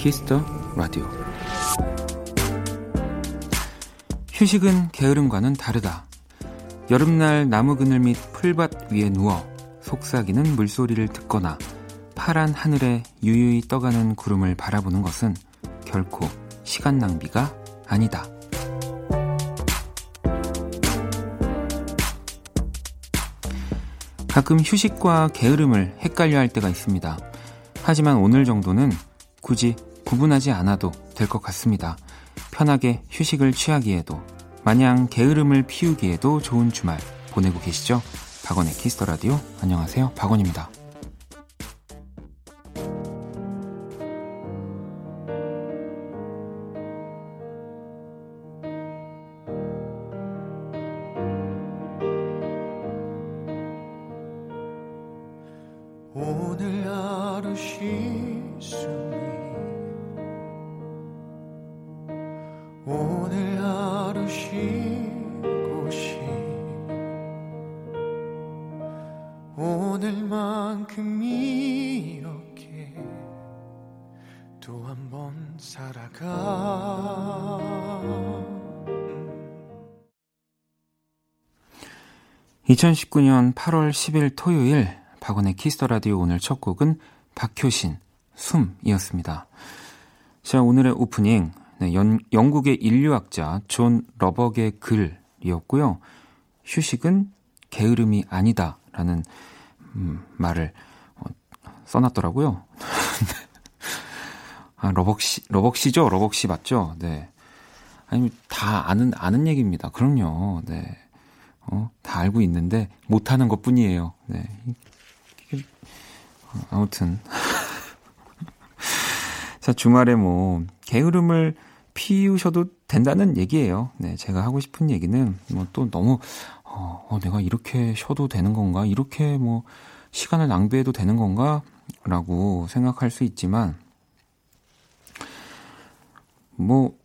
Kiss the Radio 휴식은 게으름과는 다르다. 여름날 나무 그늘 밑 풀밭 위에 누워 속삭이는 물소리를 듣거나 파란 하늘에 유유히 떠가는 구름을 바라보는 것은 결코 시간 낭비가 아니다. 가끔 휴식과 게으름을 헷갈려 할 때가 있습니다. 하지만 오늘 정도는 굳이 구분하지 않아도 될 것 같습니다. 편하게 휴식을 취하기에도 마냥 게으름을 피우기에도 좋은 주말 보내고 계시죠? 박원의 Kiss the Radio 안녕하세요. 박원입니다. 2019년 8월 10일 토요일 박원의 Kiss the Radio 오늘 첫 곡은 박효신 숨이었습니다. 자, 오늘의 오프닝 네, 연, 영국의 인류학자 존 러벅의 글이었고요. 휴식은 게으름이 아니다라는 음, 말을 어, 써놨더라고요. 아, 러벅 씨, 러벅 씨죠? 러벅 씨 맞죠? 네. 아니, 다 아는, 아는 얘기입니다. 그럼요. 네. 어, 다 알고 있는데 못 하는 것 뿐이에요. 네. 어, 아무튼. 자, 주말에 뭐, 게으름을 피우셔도 된다는 얘기예요. 네, 제가 하고 싶은 얘기는 뭐 또 너무, 어, 어, 내가 이렇게 쉬어도 되는 건가? 이렇게 뭐, 시간을 낭비해도 되는 건가? 라고 생각할 수 있지만, 뭐,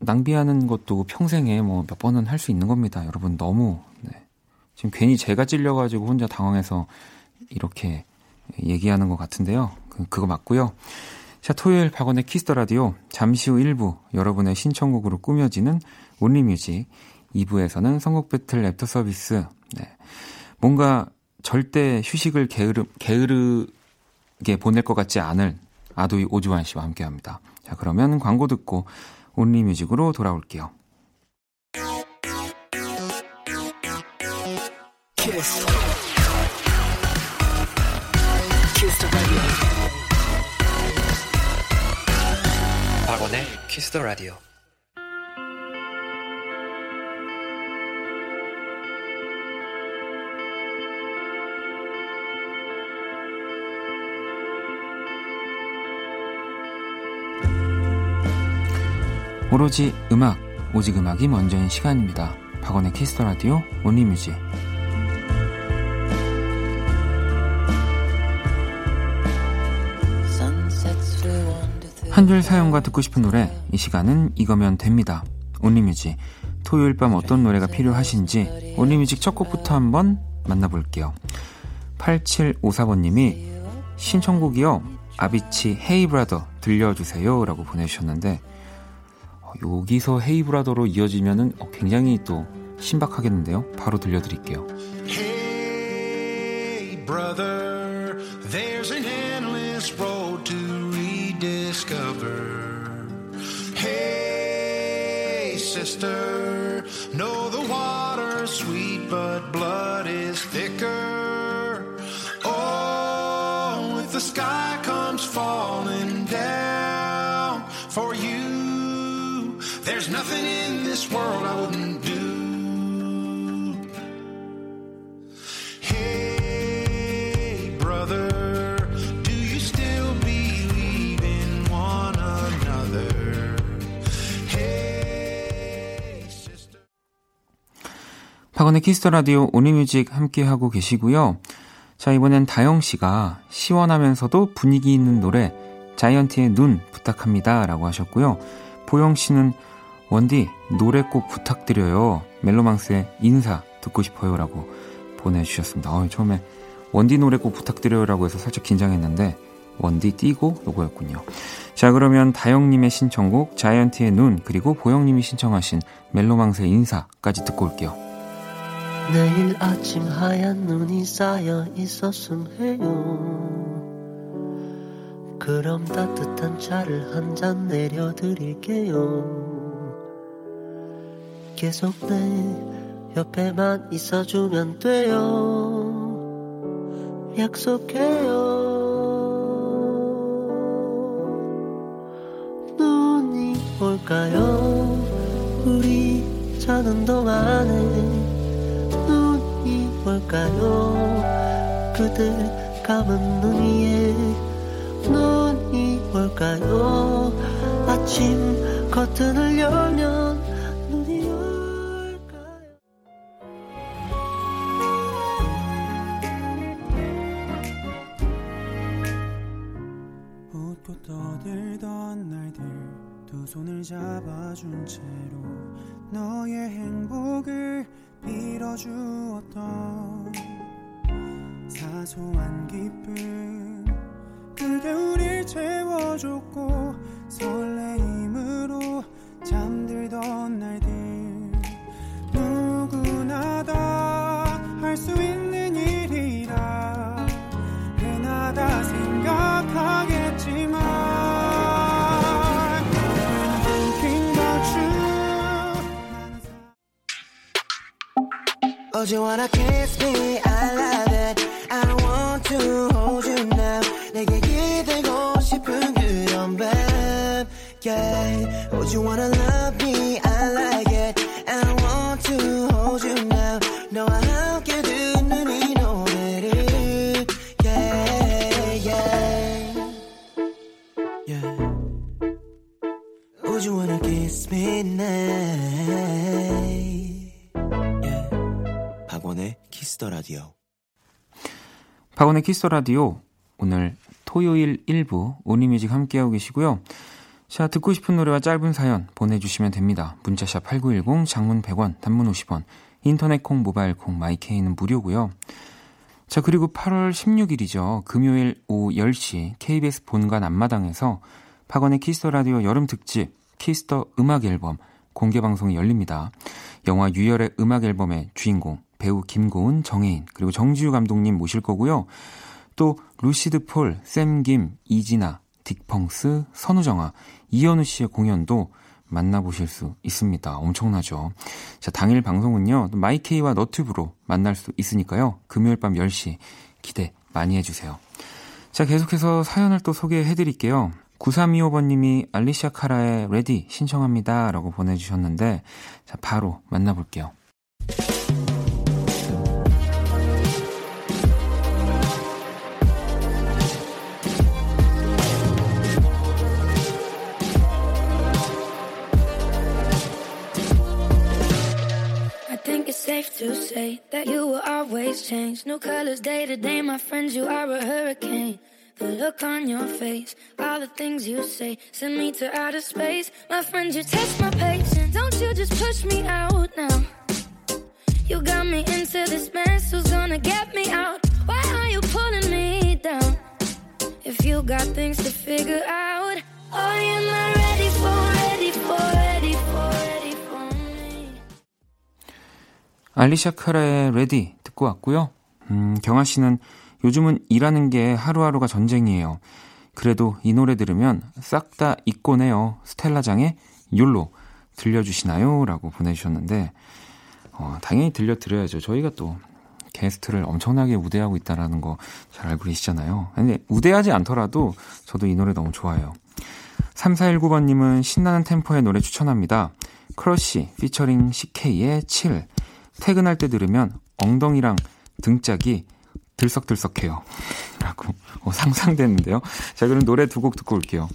낭비하는 것도 평생에 뭐 몇 번은 할 수 있는 겁니다. 여러분 너무 네. 지금 괜히 제가 찔려가지고 혼자 당황해서 이렇게 얘기하는 것 같은데요. 그, 그거 맞고요. 자, 토요일 박원의 Kiss the Radio 잠시 후 1부 여러분의 신청곡으로 꾸며지는 Only Music 2부에서는 선곡 배틀 랩터 서비스 네. 뭔가 절대 휴식을 게으르, 게으르게 보낼 것 같지 않을 아도이 오주환 씨와 함께합니다. 자, 그러면 광고 듣고 Only Music으로 돌아올게요. Kiss. Kiss 박원의 Kiss the Radio. 오로지 음악, 오직 음악이 먼저인 시간입니다. 박원의 키스 더 라디오 Only Music. 한 줄 사연과 듣고 싶은 노래, 이 시간은 이거면 됩니다. Only Music. 토요일 밤 어떤 노래가 필요하신지 Only Music 첫 곡부터 한번 만나볼게요. 8754번님이 신청곡이요. 아비치 헤이 브라더 들려주세요. 라고 보내주셨는데 여기서 헤이 브라더로 이어지면은 굉장히 또 신박하겠는데요. 바로 들려드릴게요. Hey brother, rediscover. Hey sister, know the water's sweet but blood is thicker. Oh, if the sky comes falling down for you There's nothing in this world I wouldn't 박원의 키스 더 라디오 Only Music 함께 하고 계시고요. 자, 이번엔 다영 씨가 시원하면서도 분위기 있는 노래 자이언티의 눈 부탁합니다. 라고 하셨고요. 보영 씨는 원디, 노래 꼭 부탁드려요. 멜로망스의 인사 듣고 싶어요. 라고 보내주셨습니다. 어, 처음에 원디 노래 꼭 부탁드려요라고 해서 살짝 긴장했는데 원디 띄고 요거였군요. 자 그러면 다영님의 신청곡 자이언티의 눈 그리고 보영님이 신청하신 멜로망스의 인사까지 듣고 올게요. 내일 아침 하얀 눈이 쌓여 있었음 해요. 그럼 따뜻한 차를 한 잔 내려드릴게요. 계속 내 옆에만 있어주면 돼요. 약속해요. 눈이 올까요? 우리 자는 동안에 올까요? 그대 감은 눈 위에 눈이 올까요? 아침 커튼을 열면 Oh, do you wanna kiss me? I love it. I want to 박원의 키스 더 라디오 오늘 토요일 1부 Only Music 함께하고 계시고요. 자, 듣고 싶은 노래와 짧은 사연 보내주시면 됩니다. 문자샵 8910, 장문 100원, 단문 50원, 인터넷 콩, 모바일 콩, 마이케이는 무료고요. 자, 그리고 8월 16일이죠. 금요일 오후 10시 KBS 본관 앞마당에서 박원의 키스 더 라디오 여름 특집 키스 더 음악 앨범 공개 방송이 열립니다. 영화 유열의 음악 앨범의 주인공 배우 김고은, 정해인, 그리고 정지우 감독님 모실 거고요. 또 루시드 폴, 샘 김, 이진아, 딕펑스, 선우정아, 이현우 씨의 공연도 만나보실 수 있습니다. 엄청나죠. 자, 당일 방송은요, 마이케이와 너튜브로 만날 수 있으니까요. 금요일 밤 10시 기대 많이 해주세요. 자, 계속해서 사연을 또 소개해 드릴게요. 9325번님이 알레시아 카라의 Ready 신청합니다. 라고 보내주셨는데, 자, 바로 만나볼게요. Say that you will always change. New colors day to day, my friends, you are a hurricane. The look on your face, all the things you say, send me to outer space. My friends, you test my patience. Don't you just push me out now. You got me into this mess, who's gonna get me out? Why are you pulling me down? If you got things to figure out, are you not ready for, 알레시아 카라의 Ready 듣고 왔고요. 음, 경아 씨는 요즘은 일하는 게 하루하루가 전쟁이에요. 그래도 이 노래 들으면 싹 다 잊고 네요. 스텔라장의 YOLO 들려주시나요? 라고 보내주셨는데, 어, 당연히 들려드려야죠. 저희가 또 게스트를 엄청나게 우대하고 있다라는 거 잘 알고 계시잖아요. 근데 우대하지 않더라도 저도 이 노래 너무 좋아해요. 3419번님은 신나는 템포의 노래 추천합니다. 크러쉬 피처링 CK의 7. 퇴근할 때 들으면 엉덩이랑 등짝이 들썩들썩해요. 라고 어, 상상되는데요. 자, 그럼 노래 두 곡 듣고 올게요.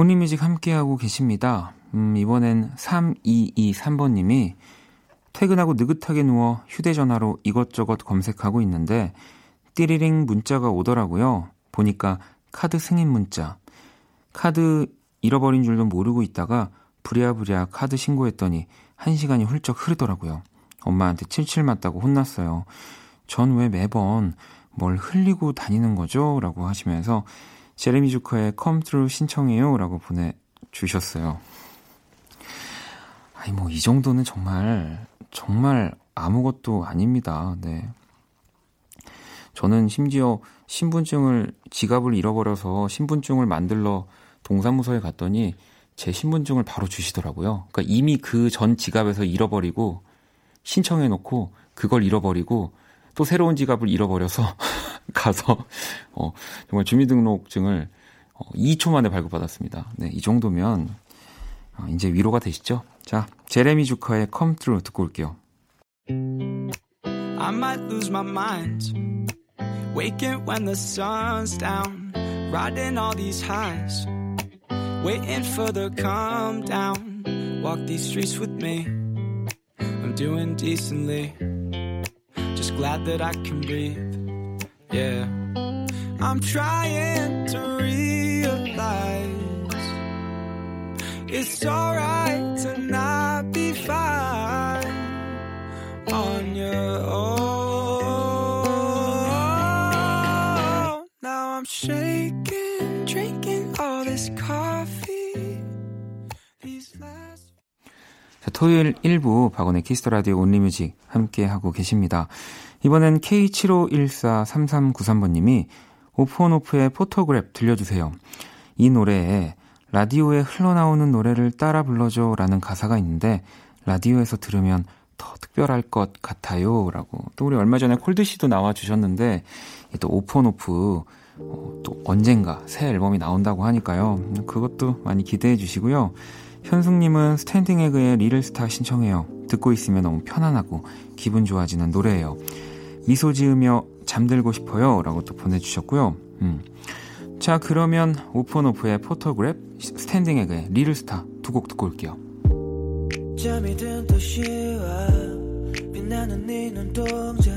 온리뮤직 함께하고 계십니다. 음, 이번엔 3223번님이 퇴근하고 느긋하게 누워 휴대전화로 이것저것 검색하고 있는데 띠리링 문자가 오더라고요. 보니까 카드 승인 문자. 카드 잃어버린 줄도 모르고 있다가 부랴부랴 카드 신고했더니 한 시간이 훌쩍 흐르더라고요. 엄마한테 칠칠 맞다고 혼났어요. 전 왜 매번 뭘 흘리고 다니는 거죠? 라고 하시면서 제레미 주커의 Come Through 신청해요 라고 보내주셨어요. 아니, 뭐, 이 정도는 정말, 정말 아무것도 아닙니다. 네. 저는 심지어 신분증을, 지갑을 잃어버려서 신분증을 만들러 동사무소에 갔더니 제 신분증을 바로 주시더라고요. 그러니까 이미 그 전 지갑에서 잃어버리고 신청해놓고 그걸 잃어버리고 또 새로운 지갑을 잃어버려서 가서 어, 정말 주민등록증을 어, 2초 만에 발급받았습니다. 네, 이 정도면 어, 이제 위로가 되시죠? 자, 제레미 주커의 Come Through 듣고 올게요. I might lose my mind. Waking when the sun's down. Riding all these highs. Waiting for the calm down. Walk these streets with me. I'm doing decently. Just glad that I can breathe. Yeah. I'm trying to realize it's alright to not be fine on your own. Now I'm shaking, drinking all this coffee. These last 자, 토요일 1부 박원의 키스 더 라디오 Only Music 함께 하고 계십니다. 이번엔 K75143393번님이 오프온오프의 Photograph 들려주세요. 이 노래에 라디오에 흘러나오는 노래를 따라 불러줘 라는 가사가 있는데 라디오에서 들으면 더 특별할 것 같아요 라고 또 우리 얼마 전에 콜드씨도 나와주셨는데 또 오프온오프 어, 또 언젠가 새 앨범이 나온다고 하니까요. 그것도 많이 기대해 주시고요. 현숙님은 스탠딩 에그의 Little Star 신청해요. 듣고 있으면 너무 편안하고 기분 좋아지는 노래예요. 미소 지으며 잠들고 싶어요. 라고 또 보내주셨고요. 음. 자, 그러면 오프온오프의 Photograph, 스탠딩 에그의 Little Star 두 곡 듣고 올게요. 잠이 든 도시와 빛나는 네 눈동자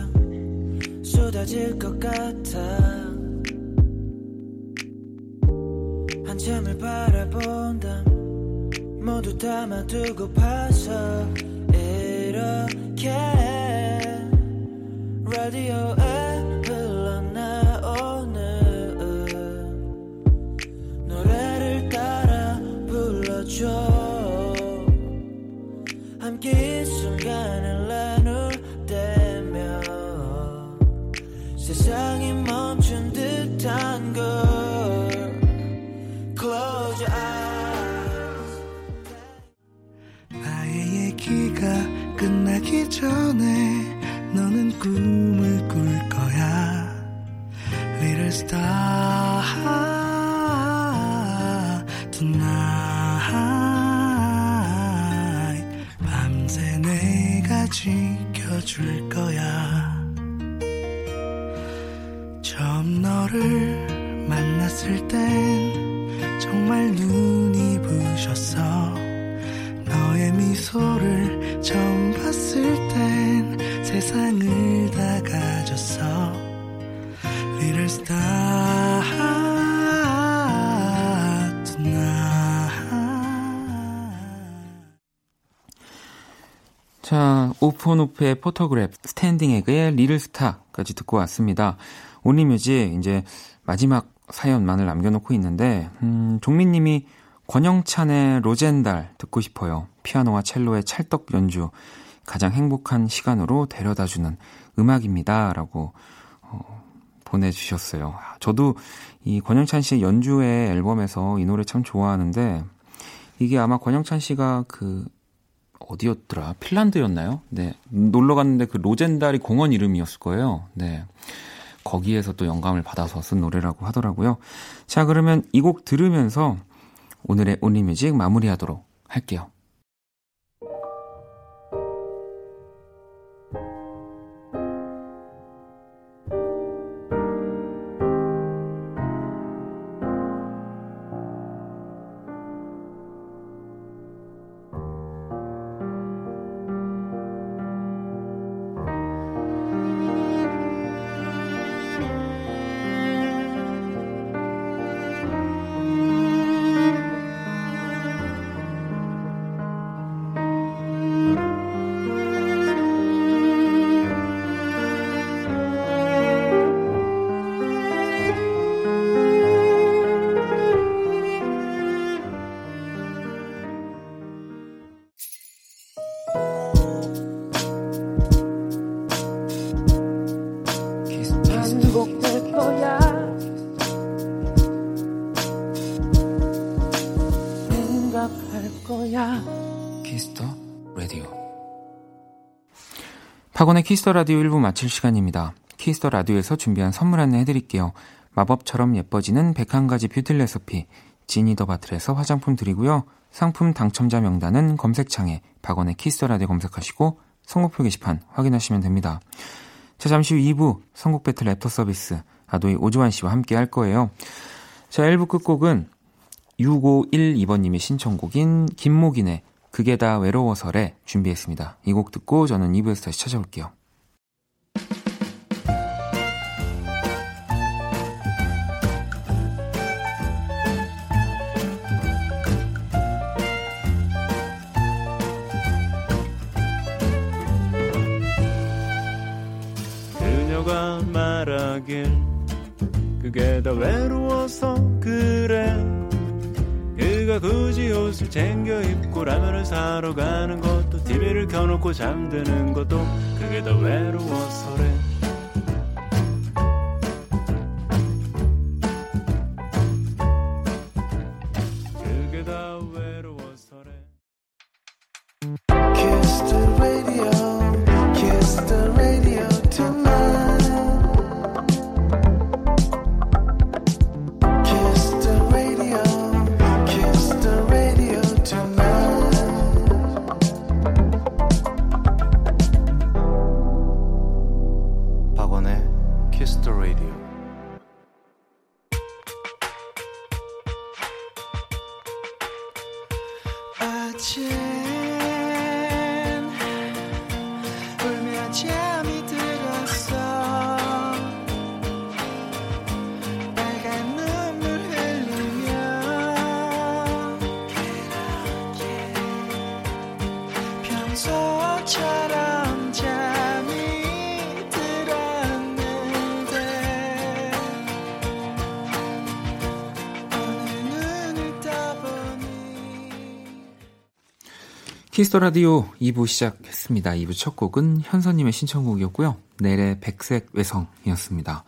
쏟아질 것 같아 한참을 바라본다 모두 담아두고 파서 이렇게 라디오에 흘러나오는 노래를 따라 불러줘. 함께 이 순간을 나눌 때면 세상이 멈춘 듯한 걸. Close your eyes. 나의 얘기가 끝나기 전에 너는 꿈을 꿀 거야. Little star tonight. 밤새 내가 지켜줄 거야. 처음 너를 만났을 땐 정말 눈이 부셨어. 너의 미소를 처음 봤을 땐 세상을 다 가졌어 Little star tonight 자, 오프온오프의 Photograph, 스탠딩 에그의 Little Star까지 듣고 왔습니다. 온리뮤직 이제 마지막 사연만을 남겨놓고 있는데 음, 종민님이 권영찬의 로젠달 듣고 싶어요. 피아노와 첼로의 찰떡 연주 가장 행복한 시간으로 데려다주는 음악입니다라고 어, 보내주셨어요. 저도 이 권영찬 씨의 연주의 앨범에서 이 노래 참 좋아하는데 이게 아마 권영찬 씨가 그 어디였더라? 핀란드였나요? 네. 놀러 갔는데 그 로젠다리 공원 이름이었을 거예요. 네. 거기에서 또 영감을 받아서 쓴 노래라고 하더라고요. 자, 그러면 이 곡 들으면서 오늘의 온리뮤직 마무리하도록 할게요. 박원의 키스 더 라디오 1부 마칠 시간입니다. 키스 더 라디오에서 준비한 선물 안내 해드릴게요. 마법처럼 예뻐지는 101가지 뷰티 레시피 지니더 바틀에서 화장품 드리고요. 상품 당첨자 명단은 검색창에 박원의 키스 더 라디오 검색하시고 선곡표 게시판 확인하시면 됩니다. 자, 잠시 후 2부 선곡 배틀 애프터 서비스 아도이 오주환 씨와 함께 할 거예요. 자, 1부 끝곡은 6512번님의 신청곡인 김목인의 그게 다 외로워서래 준비했습니다. 이 곡 듣고 저는 2부에서 다시 찾아올게요. 그녀가 말하길 그게 다 외로워서 그가 굳이 옷을 챙겨 입고 라면을 사러 가는 것도 TV를 켜놓고 잠드는 것도 그게 더 외로워서래 키스 더 라디오 2부 시작했습니다. 2부 첫 곡은 현서님의 신청곡이었고요. 넬의 백색왜성이었습니다.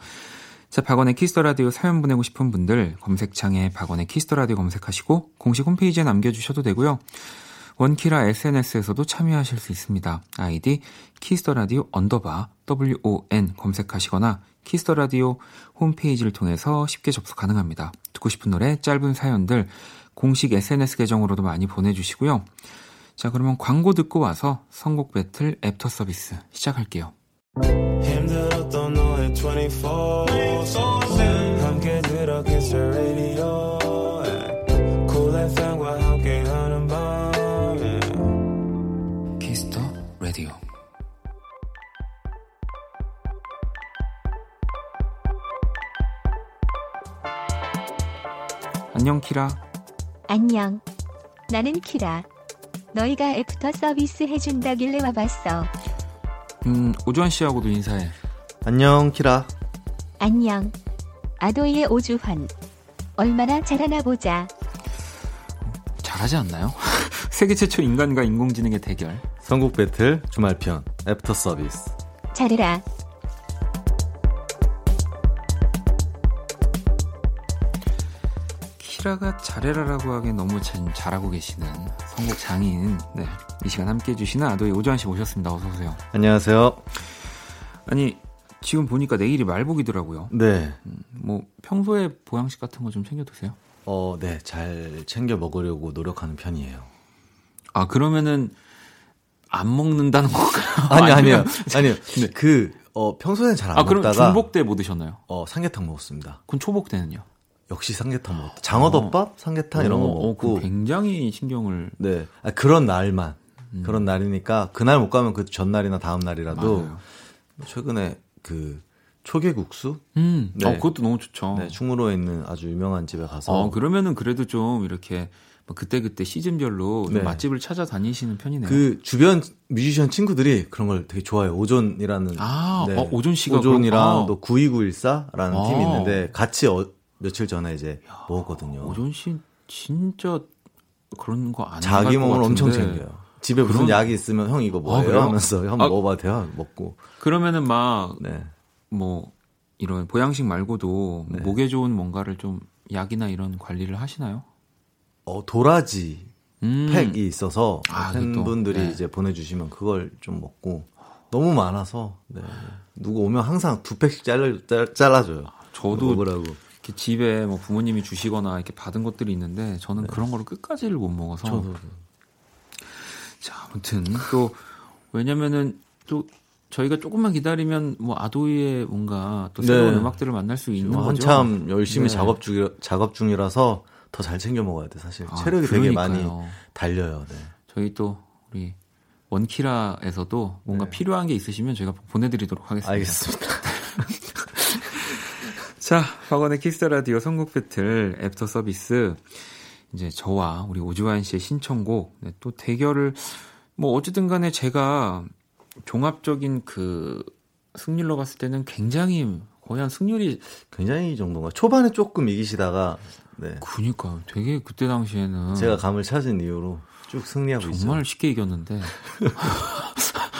자, 박원의 키스 더 라디오 사연 보내고 싶은 분들 검색창에 박원의 키스 더 라디오 검색하시고 공식 홈페이지에 남겨주셔도 되고요. 원키라 SNS에서도 참여하실 수 있습니다. 아이디 키스 더 라디오 언더바 WON 검색하시거나 키스 더 라디오 홈페이지를 통해서 쉽게 접속 가능합니다. 듣고 싶은 노래, 짧은 사연들 공식 SNS 계정으로도 많이 보내주시고요. 자, 그러면 광고 듣고 와서 선곡 배틀 애프터 서비스 시작할게요. 힘들었던 너의 24 함께 들어 키스 더 라디오 쿨 FM과 함께하는 밤 키스 더 라디오. 안녕 키라. 안녕. 나는 키라 너희가 애프터 서비스 해준다길래 와봤어. 음, 오주환 씨하고도 인사해. 안녕, 키라. 안녕. 아도이의 오주환. 얼마나 잘하나 보자. 잘하지 않나요? 세계 최초 인간과 인공지능의 대결. 선곡 배틀 주말편 애프터 서비스. 잘해라. 키라가 잘해라라고 하기엔 너무 잘, 잘하고 계시는 선곡 장인. 네. 이 시간 함께 해주시는 아도의 오주환 씨 모셨습니다. 어서 오세요. 안녕하세요. 아니, 지금 보니까 내일이 말복이더라고요. 네. 음, 뭐, 평소에 보양식 같은 거 좀 챙겨 드세요? 어, 네. 잘 챙겨 먹으려고 노력하는 편이에요. 아, 그러면은, 안 먹는다는 건가요? 아니, 아니요. 아니요. 네. 그, 어, 평소엔 잘안 아, 그럼 먹다가. 중복 때 뭐 드셨나요? 어, 삼계탕 먹었습니다. 그럼 초복 때는요? 역시 삼계탕 먹었다. 장어덮밥? 삼계탕 이런 거 어, 어, 먹고. 그럼 굉장히 신경을. 네. 아, 그런 날만. 음. 그런 날이니까 그날 못 가면 그 전날이나 다음 날이라도 맞아요. 최근에 그 초계국수? 음, 네. 어, 그것도 너무 좋죠. 네, 충무로에 있는 아주 유명한 집에 가서 어, 그러면은 그래도 좀 이렇게 뭐 그때 그때 시즌별로 좀 네. 맛집을 찾아다니시는 편이네요. 그 주변 뮤지션 친구들이 그런 걸 되게 좋아해요. 오존이라는 아, 네. 어, 오존 씨가 오존이랑 그럼- 아. 또 92914라는 아. 팀이 있는데 같이 어, 며칠 전에 이제 먹었거든요. 오존 씨 진짜 그런 거안 자기 몸을 엄청 챙겨요. 집에 무슨 그런- 약이 있으면 형 이거 아, 뭐예요? 그래요? 하면서 형 아. 먹어봐도 돼요? 먹고 그러면은 막뭐 네. 이런 보양식 말고도 네. 목에 좋은 뭔가를 좀 약이나 이런 관리를 하시나요? 어 도라지 음. 팩이 있어서 아, 팬분들이 네. 이제 보내주시면 그걸 좀 먹고 너무 많아서 네. 누구 오면 항상 두 팩씩 잘라, 잘- 잘라줘요. 저도 먹으라고. 이렇게 집에 뭐 부모님이 주시거나 이렇게 받은 것들이 있는데 저는 그런 거를 끝까지를 못 먹어서 네. 저도 자, 아무튼 또 왜냐면은 또 저희가 조금만 기다리면 뭐 아도이의 뭔가 또 새로운 네. 음악들을 만날 수 있는 지금 거죠. 한참 열심히 네. 작업 중 작업 중이라서 더 잘 챙겨 먹어야 돼 사실 아, 체력이 되게 그러니까요. 많이 달려요. 네. 저희 또 우리 원키라에서도 뭔가 네. 필요한 게 있으시면 저희가 보내드리도록 하겠습니다. 알겠습니다. 자, 박원의 Kiss the Radio 선곡 배틀 애프터 서비스. 이제 저와 우리 오주환 씨의 신청곡 네, 또 대결을 뭐 어쨌든 간에 제가 종합적인 그 승률로 봤을 때는 굉장히 거의 한 승률이 굉장히 이 정도가 초반에 조금 이기시다가 네. 그니까 되게 그때 당시에는 제가 감을 찾은 이후로 쭉 승리하고 정말 있어요. 쉽게 이겼는데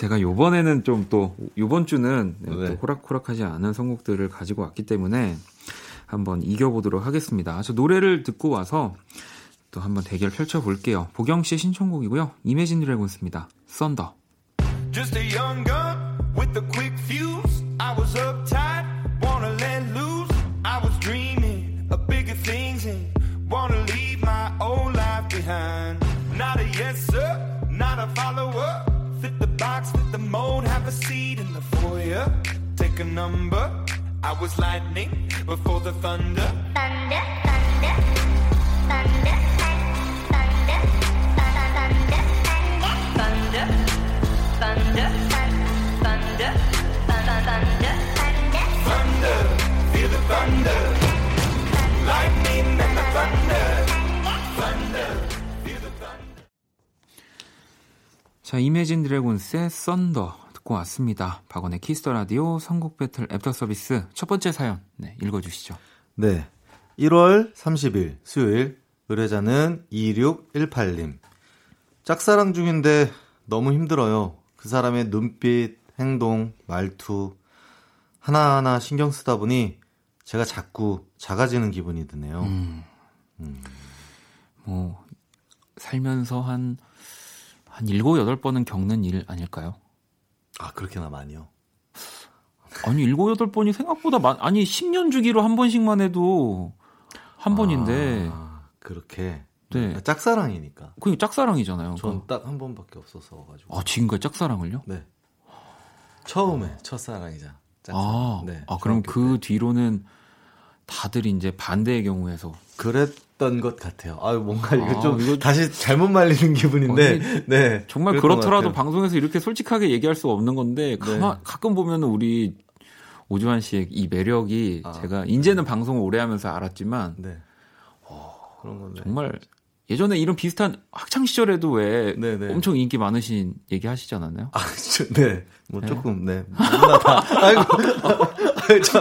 제가 요번에는 좀 또 요번 주는 네, 네. 또 호락호락하지 않은 선곡들을 가지고 왔기 때문에 한번 이겨보도록 하겠습니다. 저 노래를 듣고 와서 또 한번 대결 펼쳐볼게요. 보경 씨의 신청곡이고요. 이매진 드래곤스입니다. 썬더. Just a young gun with a quick fuse. I was uptight, wanna let loose. I was dreaming of bigger things and wanna leave my old life behind. Not a yes sir, not a. Fit the mode, have a seat in the foyer. Take a number. I was lightning before the thunder. Thunder, thunder, thunder. Thunder, thunder, thunder, thunder, thunder, thunder, thunder, thunder, feel the thunder, lightning. 자, 이매진 드래곤스의 Thunder 듣고 왔습니다. 박원의 Kiss the Radio 선곡 배틀 애프터 서비스 첫 번째 사연 네, 읽어주시죠. 네. 1월 30일 수요일 의뢰자는 2618님. 짝사랑 중인데 너무 힘들어요. 그 사람의 눈빛, 행동, 말투 하나하나 신경 쓰다 보니 제가 자꾸 작아지는 기분이 드네요. 뭐 살면서 한, 한 일곱, 여덟 번은 겪는 일 아닐까요? 아, 그렇게나 많이요. 아니, 일곱, 여덟 번이 생각보다 많, 아니, 10년 주기로 한 번씩만 해도 한 번인데, 아, 그렇게. 네. 아, 짝사랑이니까. 그게 짝사랑이잖아요. 전 딱 한 번밖에 없어서 가지고. 아, 지금까지 짝사랑을요? 네. 처음에 첫사랑이자. 짝사랑. 아, 네, 아, 그럼 그 때. 뒤로는 다들 이제 반대의 경우에서. 그랬 던 것 같아요. 아유, 뭔가 이거 아, 좀 이거- 다시 잘못 말리는 기분인데, 네. 정말 그렇더라도. 방송에서 이렇게 솔직하게 얘기할 수 없는 건데, 가만, 가끔 보면 우리 오주환 씨의 이 매력이 아, 제가 이제는 방송을 오래 하면서 알았지만, 네. 그런 건데. 정말 예전에 이런 비슷한 학창 시절에도 왜 네네. 엄청 인기 많으신 얘기 하시지 않았나요? 아, 저, 네. 뭐 조금, 네. 누구나 다. 아이고. 저,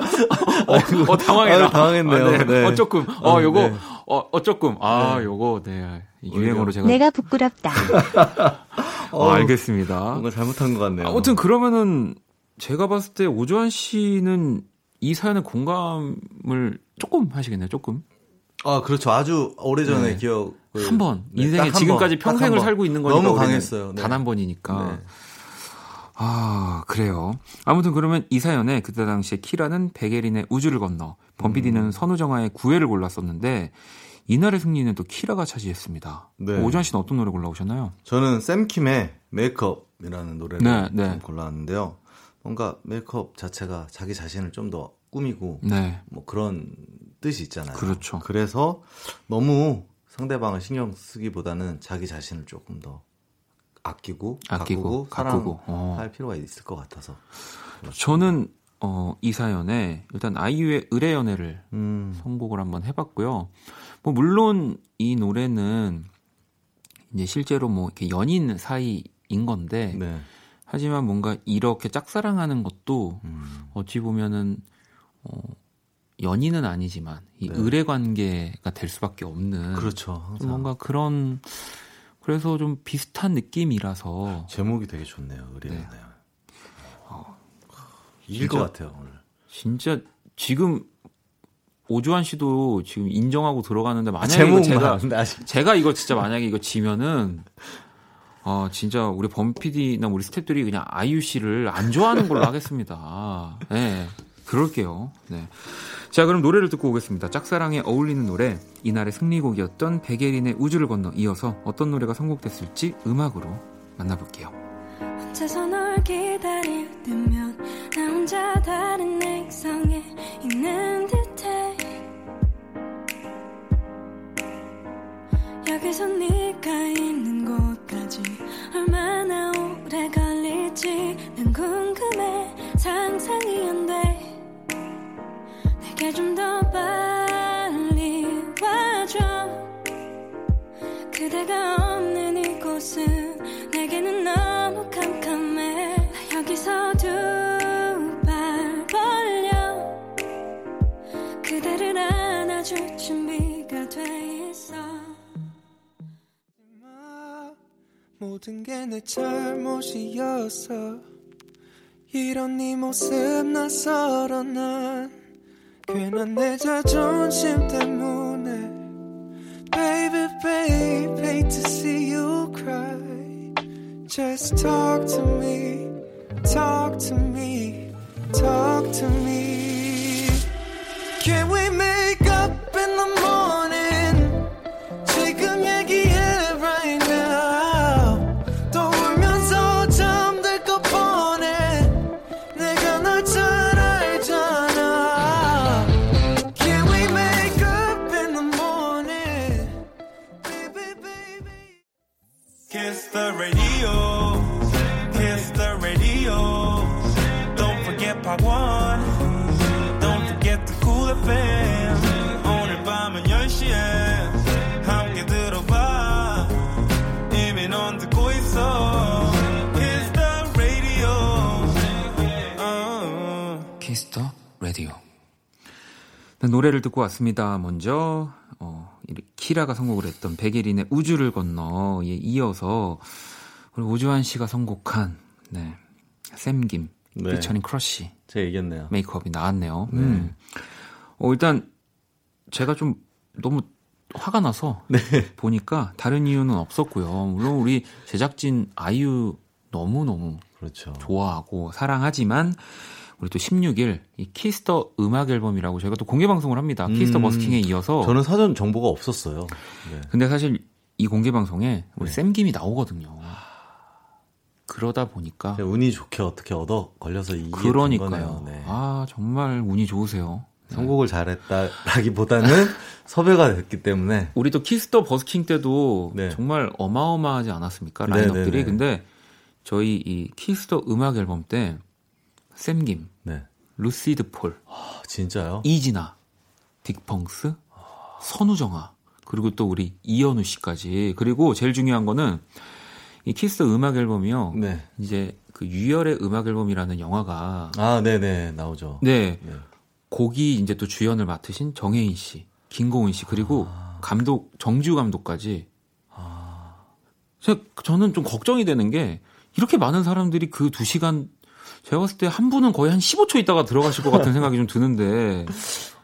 아이고. 어, 당황해라. 아유, 당황했네요. 아, 네. 네. 어, 조금. 어, 어, 요거, 네. 어, 어, 조금. 아, 네. 요거, 네. 유행어로 제가. 내가 부끄럽다. 어, 알겠습니다. 뭔가 잘못한 것 같네요. 아무튼 그러면은 제가 봤을 때 오조환 씨는 이 사연에 공감을 조금 하시겠네요, 조금. 아, 그렇죠. 아주 오래전에 네. 기억을. 한 번. 네, 인생에 지금까지 평생을 번. 살고 있는 거니까. 너무 강했어요. 네. 단한 번이니까. 네. 아, 그래요. 아무튼 그러면 이 사연에 그때 당시에 키라는 백예린의 우주를 건너, 범피디는 음. 선우정아의 구애를 골랐었는데, 이날의 승리는 또 키라가 차지했습니다. 네. 오주환 씨는 어떤 노래 골라오셨나요? 저는 샘킴의 메이크업이라는 노래를 네, 네. 좀 골랐는데요. 뭔가 메이크업 자체가 자기 자신을 좀 더 꾸미고 네. 뭐 그런 뜻이 있잖아요. 그렇죠. 그래서 너무 상대방을 신경 쓰기보다는 자기 자신을 조금 더 아끼고 아끼고, 가꾸고 가꾸고. 사랑할 어. 필요가 있을 것 같아서. 저는, 어, 이 사연에 일단 아이유의 의뢰 연애를 음, 선곡을 한번 해봤고요. 뭐, 물론 이 노래는 이제 실제로 뭐 이렇게 연인 사이인 건데, 네. 하지만 뭔가 이렇게 짝사랑하는 것도 음, 어찌 보면은 어 연인은 아니지만 이 네. 의뢰 관계가 될 수밖에 없는 그렇죠. 항상 뭔가 그런 그래서 좀 비슷한 느낌이라서 제목이 되게 좋네요. 의뢰는. 네. 이길 이거- 것 같아요 오늘. 진짜 지금 오주환 씨도 지금 인정하고 들어가는데 만약에 제목만. 이거 제가 제가 이거 진짜 만약에 이거 지면은 아 진짜 우리 범 PD나 우리 스태프들이 그냥 아이유 씨를 안 좋아하는 걸로 하겠습니다. 네, 그럴게요. 네. 자 그럼 노래를 듣고 오겠습니다. 짝사랑에 어울리는 노래 이날의 승리곡이었던 백예린의 우주를 건너 이어서 어떤 노래가 선곡됐을지 음악으로 만나볼게요. 혼자서 널 기다릴 때면 나 혼자 다른 액상에 있는 듯해 여기서 네가 있는 곳까지 얼마나 오래 걸릴지 난 궁금해 상상이 안돼 좀 더 빨리 와줘. 그대가 없는 이곳은 내게는 너무 캄캄해. 나 여기서 두 발 벌려. 그대를 안아줄 준비가 돼 있어. 모든 게 내 잘못이었어. 이런 네 모습 낯설어 난 괜한 내 자존심 때문에 Baby babe hate to see you cry Just talk to me Talk to me Talk to me Can we make up in the morning 지금 얘기 노래를 듣고 왔습니다. 먼저 어, 이 키라가 선곡을 했던 백예린의 우주를 건너에 이어서 우리 오주환 씨가 선곡한 네, 샘김 네. 피처링 크러쉬 제가 이겼네요. Make Up이 나왔네요. 음. 어, 일단 제가 좀 너무 화가 나서 네. 보니까 다른 이유는 없었고요. 물론 우리 제작진 아이유 너무 너무 그렇죠. 좋아하고 사랑하지만 우리 또 16일 이 Kiss the 음악 앨범이라고 저희가 또 공개 방송을 합니다. Kiss the 음, busking에 이어서. 저는 사전 정보가 없었어요. 네. 근데 사실 이 공개 방송에 우리 네. 샘김이 나오거든요. 그러다 보니까 운이 좋게 어떻게 얻어 걸려서 이게 된 그러니까요. 네. 아 정말 운이 좋으세요. 선곡을 잘했다라기보다는 섭외가 됐기 때문에 우리 또 Kiss the busking 때도 네. 정말 어마어마하지 않았습니까? 네, 라인업들이. 네, 네. 근데 저희 이 Kiss the 음악 앨범 때 샘김, 네. 루시드 폴, 아, 진짜요? 이진아, 딕펑스, 선우정아 그리고 또 우리 이현우 씨까지. 그리고 제일 중요한 거는 이 Kiss the 음악 앨범이요. 네. 이제 그 유열의 음악 앨범이라는 영화가 아, 네 네, 나오죠. 네. 네. 거기 이제 또 주연을 맡으신 정해인 씨, 김고은 씨 그리고 감독 정지우 감독까지. 제가- 저는 좀 걱정이 되는 게 이렇게 많은 사람들이 그 두 시간 제가 봤을 때 한 분은 거의 한 15초 있다가 들어가실 것 같은 생각이 좀 드는데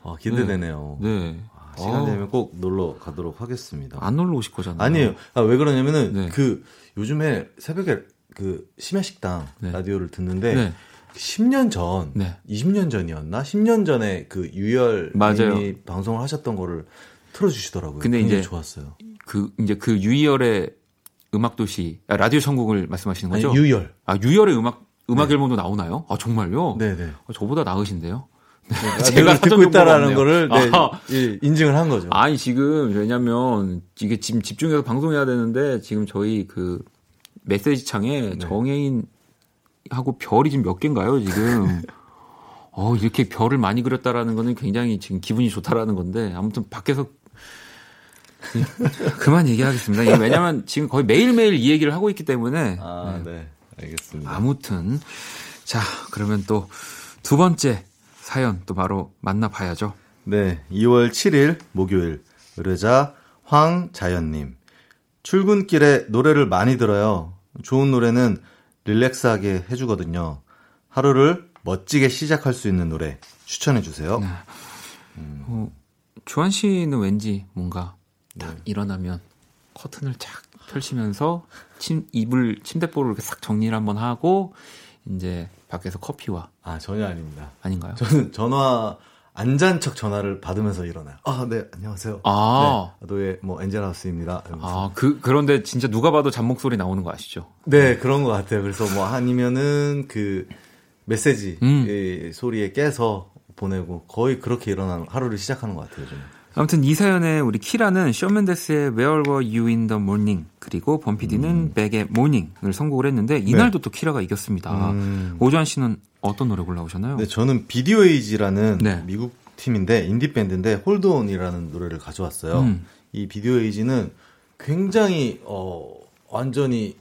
아, 기대되네요. 네. 아, 시간 어, 되면 꼭 놀러 가도록 하겠습니다. 안 놀러 오실 거잖아요. 아니에요. 아, 왜 그러냐면은 네. 그 요즘에 새벽에 그 심야 식당 네. 라디오를 듣는데 네. 10년 전, 네. 20년 전이었나? 10년 전에 그 유열. 님이 방송을 하셨던 거를 틀어주시더라고요. 근데 이제 좋았어요. 그 이제 그 유이열의 음악 도시 아, 라디오 천국을 말씀하시는 아니, 거죠? 유열. 아 유열의 음악 음악 앨범도 나오나요? 아 정말요? 네네. 어, 저보다 나으신데요? 제가 제가 듣고 있다라는 거를 네, 아. 예, 인증을 한 거죠. 아니 지금 왜냐면 이게 지금 집중해서 방송해야 되는데 지금 저희 그 메시지 창에 네. 정혜인 하고 별이 지금 몇 개인가요 지금? 어 이렇게 별을 많이 그렸다라는 거는 굉장히 지금 기분이 좋다라는 건데 아무튼 밖에서 그만 얘기하겠습니다. 왜냐면 지금 거의 매일매일 이 얘기를 하고 있기 때문에 아, 네. 알겠습니다. 아무튼 자 그러면 또 두 번째 사연 또 바로 만나봐야죠. 네, 2월 7일 목요일 의뢰자 황자연님 출근길에 노래를 많이 들어요. 좋은 노래는 릴렉스하게 해주거든요. 하루를 멋지게 시작할 수 있는 노래 추천해 주세요. 네. 어, 주한 씨는 왠지 뭔가 딱 일어나면 커튼을 쫙 펼치면서 침, 이불 침대볼을 이렇게 싹 정리를 한번 하고 이제 밖에서 커피와 아 전혀 아닙니다. 아닌가요? 저는 전화 안 잔 척 전화를 받으면서 일어나요. 아, 네, 안녕하세요. 아. 네, 노예 뭐 엔젤하우스입니다. 아, 그 그런데 진짜 누가 봐도 잠 목소리 나오는 거 아시죠? 네, 그런 것 같아요. 그래서 뭐 아니면은 그 메시지 음. 의 소리에 깨서 보내고 거의 그렇게 일어나는 하루를 시작하는 것 같아요. 저는. 아무튼 이 사연에 우리 키라는 숀 멘데스의 Where Were You in the Morning 그리고 범피디는 벡의 Morning을 선곡을 했는데 이날도 또 키라가 이겼습니다. 음. 오주환 씨는 어떤 노래 골라오셨나요? 네, 저는 비디오 에이지라는 네. 미국 팀인데 인디 밴드인데 Hold On이라는 노래를 가져왔어요. 음. 이 비디오 에이지는 굉장히 어 완전히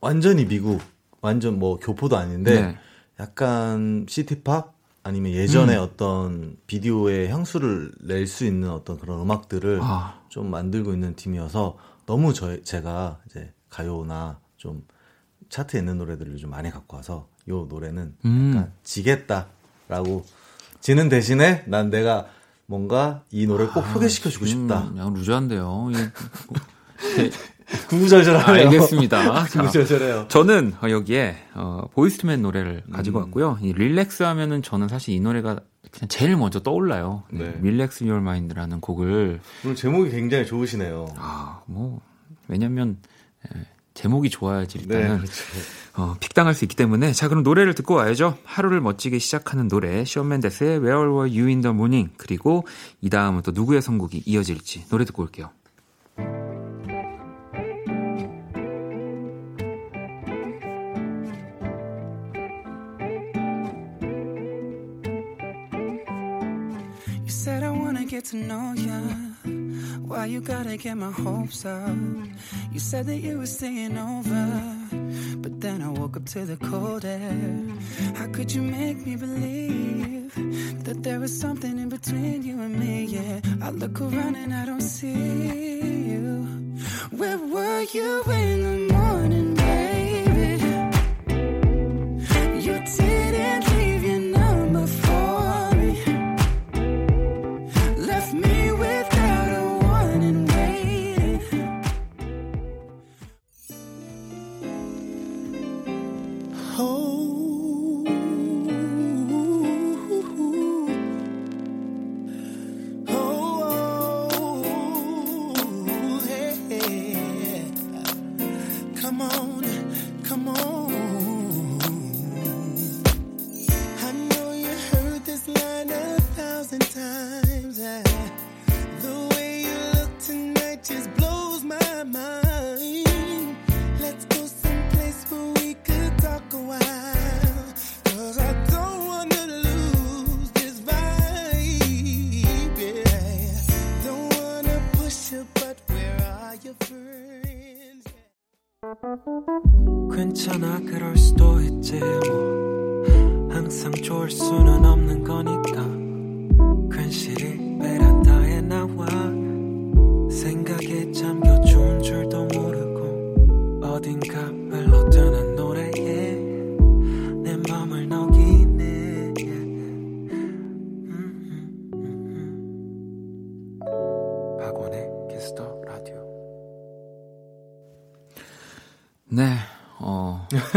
완전히 미국 완전 뭐 교포도 아닌데 네. 약간 시티팝 아니면 예전에 음. 어떤 비디오의 향수를 낼 수 있는 어떤 그런 음악들을 아. 좀 만들고 있는 팀이어서 너무 저 제가 이제 가요나 좀 차트에 있는 노래들을 좀 많이 갖고 와서 요 노래는 음. 약간 지겠다라고 지는 대신에 난 내가 뭔가 이 노래를 꼭 소개시켜 주고 싶다. 음, 그냥 루즈한데요. 이- 구구절절하네요. 알겠습니다. 자, 구구절절해요. 저는 어, 여기에 어, 보이즈 투 맨 노래를 음. 가지고 왔고요. 이 relax 하면은 저는 사실 이 노래가 그냥 제일 먼저 떠올라요. 네. Relax Your Mind라는 곡을 오늘 제목이 굉장히 좋으시네요. 아, 뭐 왜냐면 에, 제목이 좋아야지 네, 일단은 그렇죠. 어, pick당할 수 있기 때문에 자 그럼 노래를 듣고 와야죠. 하루를 멋지게 시작하는 노래 숀 멘데스의 Where Were You in the Morning 그리고 이 다음은 또 누구의 선곡이 이어질지 노래 듣고 올게요. Get to know ya. Why you gotta get my hopes up? You said that you were staying over, but then I woke up to the cold air. How could you make me believe that there was something in between you and me? Yeah, I look around and I don't see you. Where were you in the morning,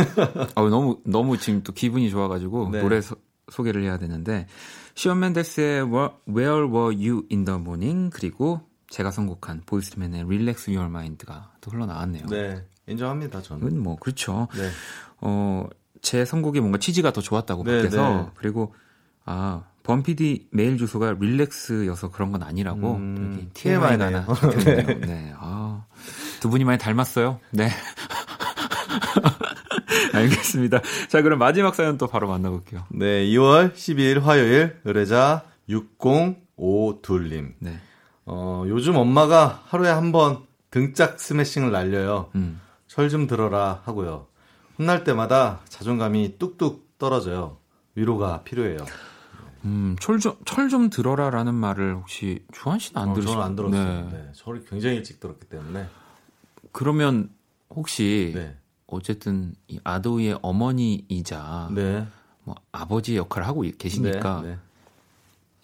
어. 어, 너무 너무 지금 또 기분이 좋아가지고 네. 노래 소, 소개를 해야 되는데 시온 맨데스의 Where Were You in the Morning 그리고 제가 선곡한 보이스맨의 Relax Your Mind가 또 흘러나왔네요. 네, 인정합니다, 저는. 뭐 그렇죠. 네. 어, 제 선곡이 뭔가 취지가 더 좋았다고 네, 밖에서 네. 그리고 아 범피디 메일 주소가 릴렉스여서 그런 건 아니라고 음, TMI가 TMI 하나. 적혀있네요. 네. 아, 두 분이 많이 닮았어요. 네. 알겠습니다. 자, 그럼 마지막 사연 또 바로 만나볼게요. 네, 2월 12일 화요일 의뢰자 6052님. 네. 어, 요즘 엄마가 하루에 한 번 등짝 스매싱을 날려요. 음. 철좀 들어라 하고요. 혼날 때마다 자존감이 뚝뚝 떨어져요. 위로가 필요해요. 음, 철 좀, 철좀 들어라라는 말을 혹시 주한 씨는 안 어, 들으셨나요? 저는 안 들었어요. 네. 저를 굉장히 일찍 들었기 때문에. 그러면 혹시 네. 어쨌든 이 아도이의 어머니이자 네. 뭐 아버지 역할을 하고 계시니까 네,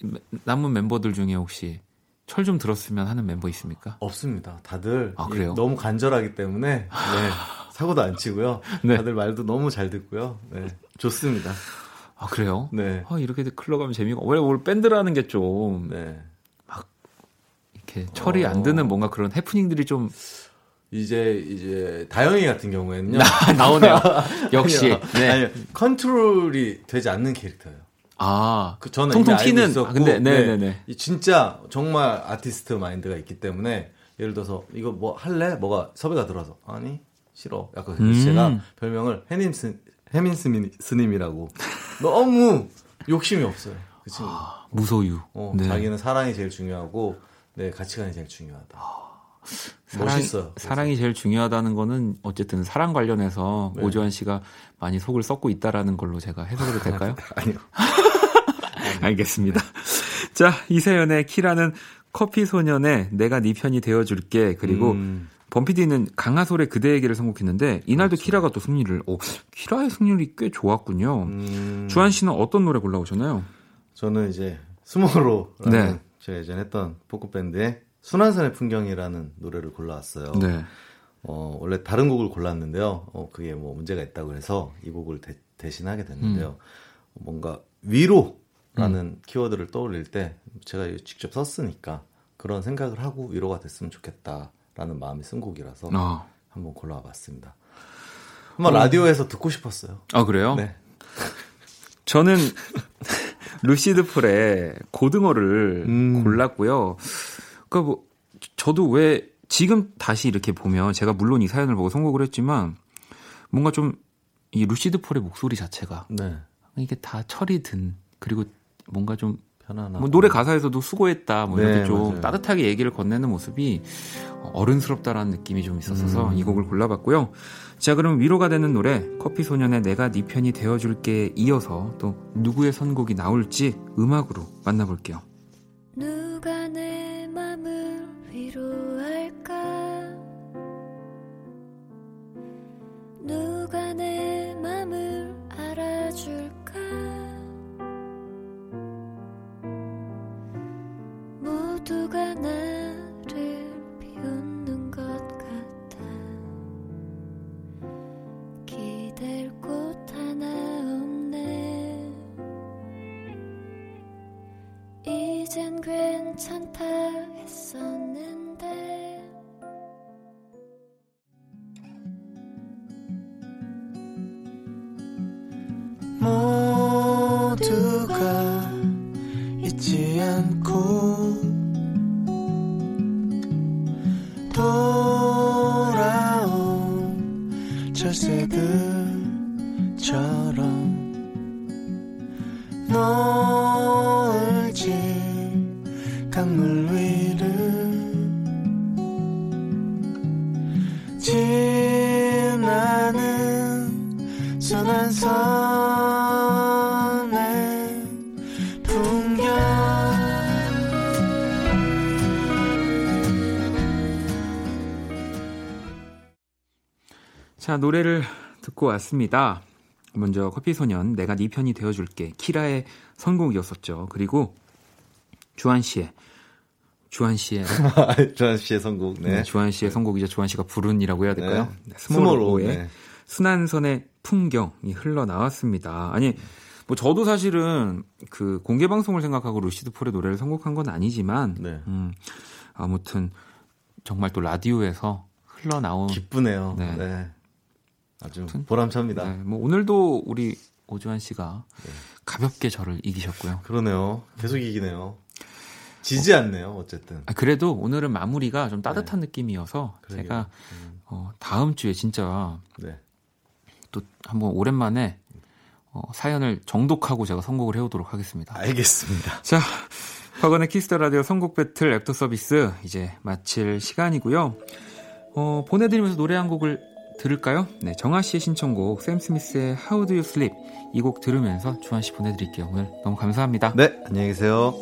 네. 남은 멤버들 중에 혹시 철 좀 들었으면 하는 멤버 있습니까? 없습니다. 다들 아, 이- 그래요? 너무 간절하기 때문에 네. 사고도 안 치고요. 네. 다들 말도 너무 잘 듣고요. 네. 좋습니다. 아 그래요? 네. 아 이렇게 클럽 가면 재미가 원래 뭘 밴드라는 게좀 네. 이렇게 철이 어. 안 드는 뭔가 그런 해프닝들이 좀 이제 이제 다영이 같은 경우에는요. 나오네요. 역시. 아니요. 네. 아니요. 컨트롤이 되지 않는 캐릭터예요. 아 그 저는 통통 튀는. 있었고, 아, 근데 네네네. 이 진짜 정말 아티스트 마인드가 있기 때문에 예를 들어서 이거 뭐 할래? 뭐가 섭외가 들어서 아니 싫어. 약간 음. 제가 별명을 해님스 해민스 스님이라고 너무 욕심이 없어요. 그 친구. 무소유. 어, 네. 자기는 사랑이 제일 중요하고 내 가치관이 제일 중요하다. 사랑. 그래서. 사랑이 제일 중요하다는 거는 어쨌든 사랑 관련해서 네. 오주환 씨가 많이 속을 썩고 있다라는 걸로 제가 해석해도 될까요? 아니요. 알겠습니다. 자, 이세연의 키라는 커피 소년의 내가 네 편이 되어줄게 그리고 음, 범피디는 강하솔의 그대에게를 선곡했는데 이날도 키라가 또 승리를 오, 키라의 승률이 꽤 좋았군요. 음, 주환 씨는 어떤 노래 골라오셨나요? 저는 이제 스모로라는 네. 제가 예전에 했던 포크 밴드의 순환선의 풍경이라는 노래를 골라왔어요. 네. 어, 원래 다른 곡을 골랐는데요. 어, 그게 뭐 문제가 있다고 해서 이 곡을 대, 신하게 됐는데요. 음. 뭔가 위로라는 키워드를 떠올릴 때 제가 직접 썼으니까 그런 생각을 하고 위로가 됐으면 좋겠다라는 마음이 쓴 곡이라서 아, 한번 골라와 봤습니다. 한번 라디오에서 듣고 싶었어요. 아 그래요? 네. 저는 루시드 폴의 고등어를 음. 골랐고요. 그러니까 뭐 저도 왜 지금 다시 이렇게 보면 제가 물론 이 사연을 보고 선곡을 했지만 뭔가 좀 이 루시드 폴의 목소리 자체가 네. 이게 다 철이 든 그리고 뭔가 좀 편안한. 뭐 노래 가사에서도 수고했다 뭐 이렇게 네, 좀 맞아요. 따뜻하게 얘기를 건네는 모습이 어른스럽다라는 느낌이 좀 있었어서 음. 이 곡을 골라봤고요. 자 그럼 위로가 되는 노래 커피 소년의 내가 네 편이 되어줄게 이어서 또 누구의 선곡이 나올지 음악으로 만나볼게요. 이젠 괜찮다 했었는데 자, 노래를 듣고 왔습니다. 먼저 커피소년 내가 네 편이 되어줄게 키라의 선곡이었었죠. 그리고 주한 씨의 주한 씨의 주한 씨의 선곡. 네. 네, 주한 씨의 선곡이자 주한 씨가 부른이라고 해야 될까요? 네. 네, 스몰로의 네. 순환선의 풍경이 흘러 나왔습니다. 아니 뭐 저도 사실은 그 공개 방송을 생각하고 루시드 폴의 노래를 선곡한 건 아니지만 네. 음, 아무튼 정말 또 라디오에서 흘러 나온 기쁘네요. 네. 네. 아주 보람찹니다. 네, 뭐 오늘도 우리 오주환 씨가 가볍게 저를 이기셨고요. 그러네요. 계속 이기네요. 지지 않네요. 어쨌든. 아, 그래도 오늘은 마무리가 좀 따뜻한 느낌이어서 그러게요. 제가 음, 어, 다음 주에 진짜 네. 또 한번 오랜만에 어, 사연을 정독하고 제가 선곡을 해오도록 하겠습니다. 알겠습니다. 자, 박원의 Kiss the Radio 선곡 배틀 랩터 서비스 이제 마칠 시간이고요. 어, 보내드리면서 노래 한 곡을 들을까요? 네, 주환 씨의 신청곡 샘 스미스의 How Do You Sleep 이 곡 들으면서 주환 씨 보내드릴게요. 오늘 너무 감사합니다. 네, 안녕히 계세요.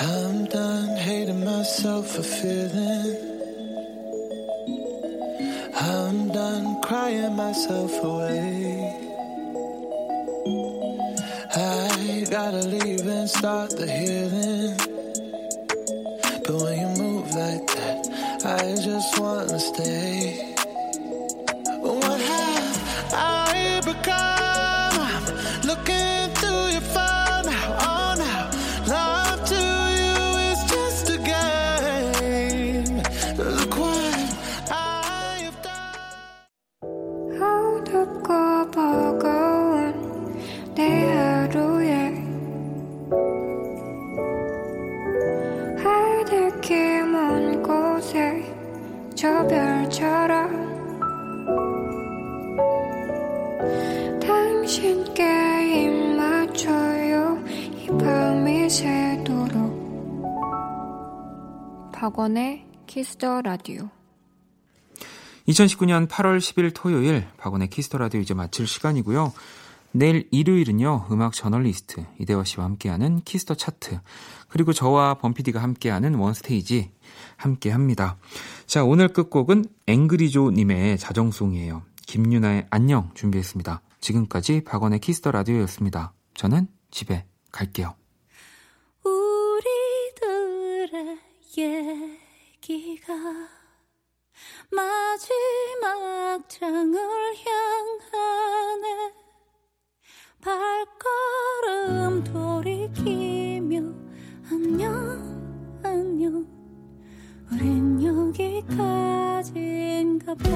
I'm done hating myself for feeling. I'm done crying myself away. I gotta leave and start the healing. But when you move like that, I just wanna stay. What have I become? I'm looking through your phone now. Oh, now love to you is just a game. Look what I have done. 어둡고 버거운 내 하루에 하늘길 먼 곳에 저 별처럼 당신께 입 맞춰요 이 밤이 새도록 박원의 Kiss the Radio 2019년 8월 10일 토요일 박원의 Kiss the Radio 이제 마칠 시간이고요. 내일 일요일은요. 음악 저널리스트 이대화 씨와 함께하는 Kiss the 차트 그리고 저와 범피디가 함께하는 One Stage 함께합니다. 자 오늘 끝곡은 앵그리조 님의 자정송이에요. 김윤아의 안녕 준비했습니다. 지금까지 박원의 Kiss the Radio였습니다. 저는 집에 갈게요. 우리들의 얘기가 마지막 장을 향하네 발걸음 돌이키며 안녕 안녕 우린 여기까지인가 봐